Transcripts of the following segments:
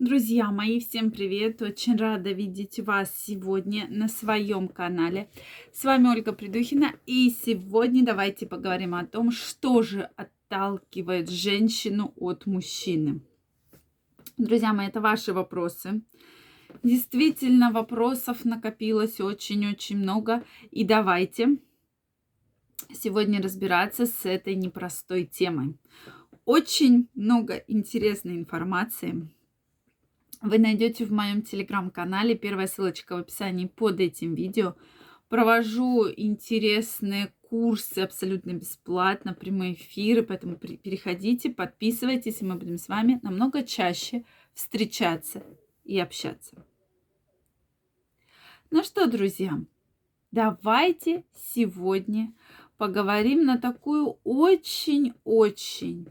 Друзья мои, всем привет! Очень рада видеть вас сегодня на своем канале. С вами Ольга Придухина. И сегодня давайте поговорим о том, что же отталкивает женщину от мужчины. Друзья мои, это ваши вопросы. Действительно, вопросов накопилось очень-очень много. И давайте сегодня разбираться с этой непростой темой. Очень много интересной информации вы найдете в моем телеграм-канале. Первая ссылочка в описании под этим видео. Провожу интересные курсы абсолютно бесплатно, прямые эфиры, поэтому переходите, подписывайтесь, и мы будем с вами намного чаще встречаться и общаться. Ну что, друзья, давайте сегодня поговорим на такую очень-очень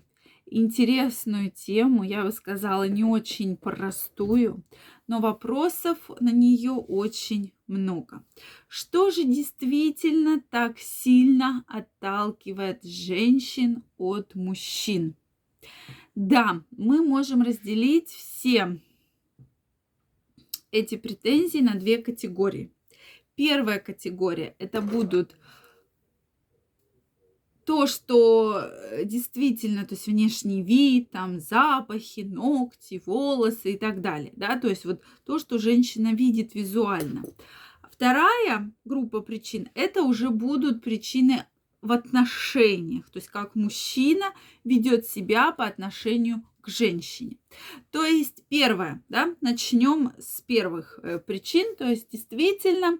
интересную тему, я бы сказала, не очень простую, но вопросов на нее очень много. Что же действительно так сильно отталкивает женщин от мужчин? Да, мы можем разделить все эти претензии на две категории. Первая категория это будут то, что э, действительно, то есть внешний вид, там запахи, ногти, волосы и так далее, да, то есть вот то, что женщина видит визуально. Вторая группа причин, это уже будут причины в отношениях, то есть как мужчина ведет себя по отношению к женщине. То есть первое, да, начнем с первых э, причин, то есть действительно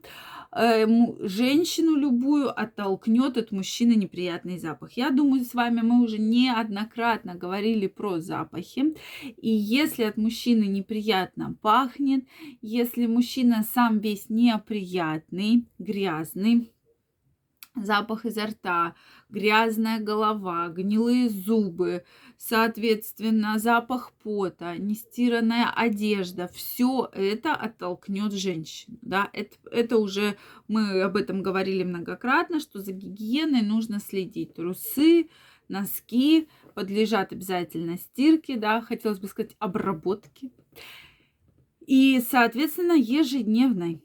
э, женщину любую оттолкнет от мужчины неприятный запах. Я думаю, с вами мы уже неоднократно говорили про запахи. И если от мужчины неприятно пахнет, если мужчина сам весь неприятный, грязный, запах изо рта, грязная голова, гнилые зубы, соответственно, запах пота, нестиранная одежда, все это оттолкнет женщину. Да? Это, это уже мы об этом говорили многократно, что за гигиеной нужно следить. Трусы, носки подлежат обязательно стирке, да, хотелось бы сказать, обработке. И, соответственно, ежедневной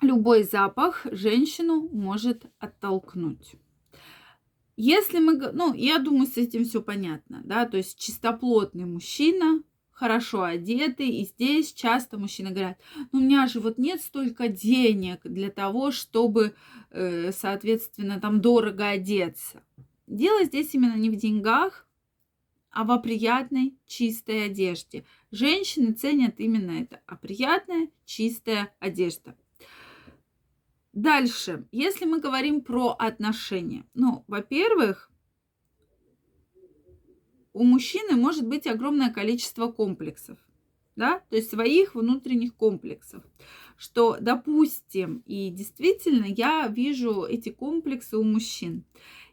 любой запах женщину может оттолкнуть. Если мы, ну, я думаю, с этим все понятно, да, то есть чистоплотный мужчина, хорошо одетый, и здесь часто мужчины говорят, ну, у меня же вот нет столько денег для того, чтобы, э, соответственно, там дорого одеться. Дело здесь именно не в деньгах, а во приятной, чистой одежде. Женщины ценят именно это, а приятная, чистая одежда. Дальше, если мы говорим про отношения, ну, во-первых, у мужчины может быть огромное количество комплексов, да, то есть своих внутренних комплексов, что, допустим, и действительно я вижу эти комплексы у мужчин.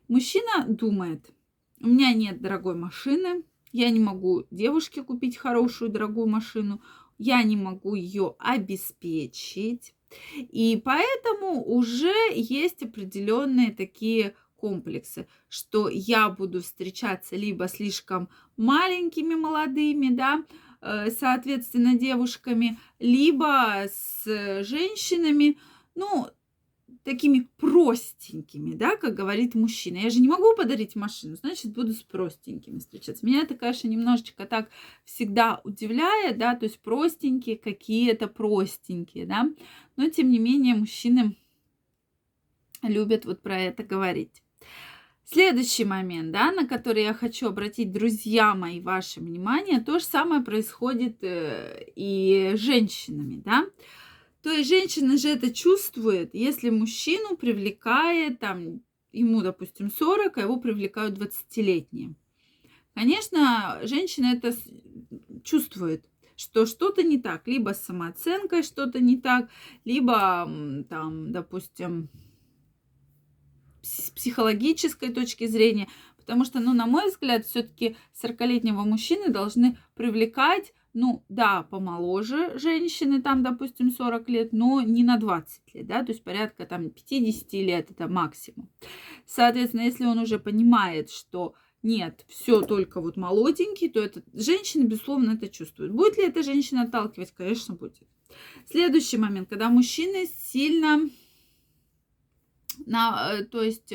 Мужчина думает, у меня нет дорогой машины, я не могу девушке купить хорошую дорогую машину, я не могу ее обеспечить, и поэтому уже есть определенные такие комплексы, что я буду встречаться либо слишком маленькими молодыми, да, э, соответственно, девушками, либо с женщинами, ну, такими простенькими, да, как говорит мужчина. Я же не могу подарить машину, значит, буду с простенькими встречаться. Меня это, конечно, немножечко так всегда удивляет, да, то есть простенькие, какие-то простенькие, да, но, тем не менее, мужчины любят вот про это говорить. Следующий момент, да, на который я хочу обратить, друзья мои, ваше внимание, то же самое происходит э, и с женщинами, да. То есть женщина же это чувствует, если мужчину привлекает, там, ему, допустим, 40, а его привлекают 20-летние. Конечно, женщина это чувствует, что что-то не так, либо с самооценкой что-то не так, либо там, допустим, с психологической точки зрения, потому что, ну, на мой взгляд, все-таки 40-летнего мужчины должны привлекать ну, да, помоложе женщины, там, допустим, 40 лет, но не на 20 лет, да, то есть порядка там 50 лет это максимум. Соответственно, если он уже понимает, что нет, все только вот молоденький, то это женщина, безусловно, это чувствует. Будет ли эта женщина отталкивать? Конечно, будет. Следующий момент, когда мужчины сильно, на, э, то есть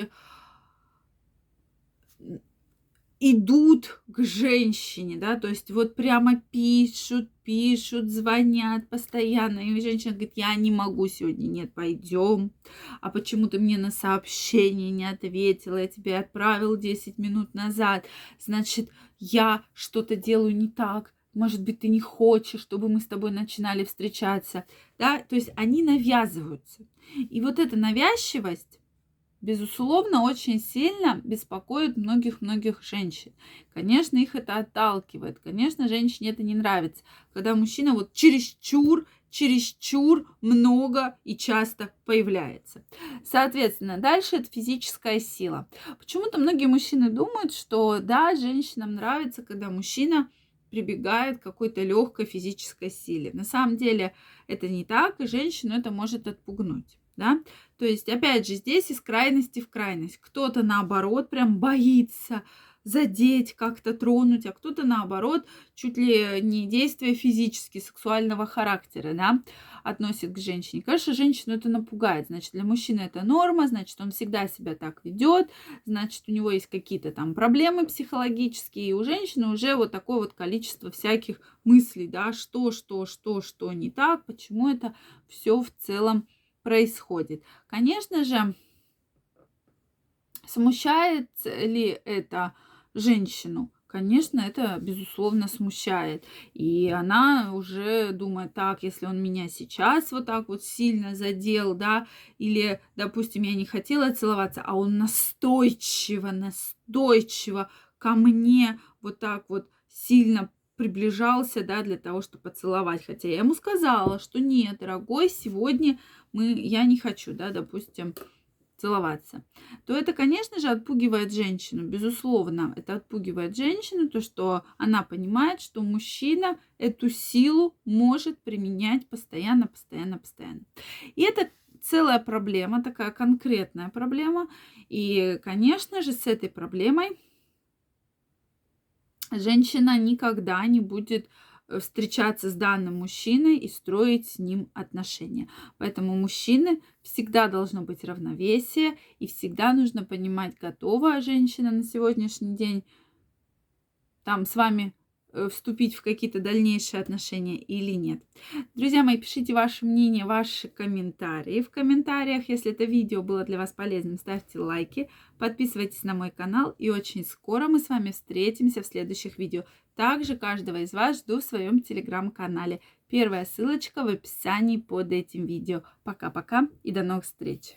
идут к женщине, да, то есть вот прямо пишут, пишут, звонят постоянно, и женщина говорит, я не могу сегодня, нет, пойдем, а почему ты мне на сообщение не ответила, я тебе отправил 10 минут назад, значит, я что-то делаю не так, может быть, ты не хочешь, чтобы мы с тобой начинали встречаться, да, то есть они навязываются. И вот эта навязчивость, безусловно, очень сильно беспокоит многих-многих женщин. Конечно, их это отталкивает. Конечно, женщине это не нравится, когда мужчина вот чересчур, чересчур много и часто появляется. Соответственно, дальше это физическая сила. Почему-то многие мужчины думают, что да, женщинам нравится, когда мужчина прибегает к какой-то легкой физической силе. На самом деле это не так, и женщину это может отпугнуть да. То есть, опять же, здесь из крайности в крайность. Кто-то, наоборот, прям боится задеть, как-то тронуть, а кто-то, наоборот, чуть ли не действия физически, сексуального характера, да, относит к женщине. Конечно, женщину это напугает. Значит, для мужчины это норма, значит, он всегда себя так ведет, значит, у него есть какие-то там проблемы психологические, и у женщины уже вот такое вот количество всяких мыслей, да, что, что, что, что не так, почему это все в целом происходит. Конечно же, смущает ли это женщину? Конечно, это, безусловно, смущает. И она уже думает, так, если он меня сейчас вот так вот сильно задел, да, или, допустим, я не хотела целоваться, а он настойчиво, настойчиво ко мне вот так вот сильно приближался, да, для того, чтобы поцеловать. Хотя я ему сказала, что нет, дорогой, сегодня мы, я не хочу, да, допустим, целоваться, то это, конечно же, отпугивает женщину. Безусловно, это отпугивает женщину, то, что она понимает, что мужчина эту силу может применять постоянно, постоянно, постоянно. И это целая проблема, такая конкретная проблема. И, конечно же, с этой проблемой женщина никогда не будет э, встречаться с данным мужчиной и строить с ним отношения. Поэтому мужчины всегда должно быть равновесие и всегда нужно понимать, готова женщина на сегодняшний день там с вами вступить в какие-то дальнейшие отношения или нет. Друзья мои, пишите ваше мнение, ваши комментарии в комментариях. Если это видео было для вас полезным, ставьте лайки, подписывайтесь на мой канал. И очень скоро мы с вами встретимся в следующих видео. Также каждого из вас жду в своем телеграм-канале. Первая ссылочка в описании под этим видео. Пока-пока и до новых встреч!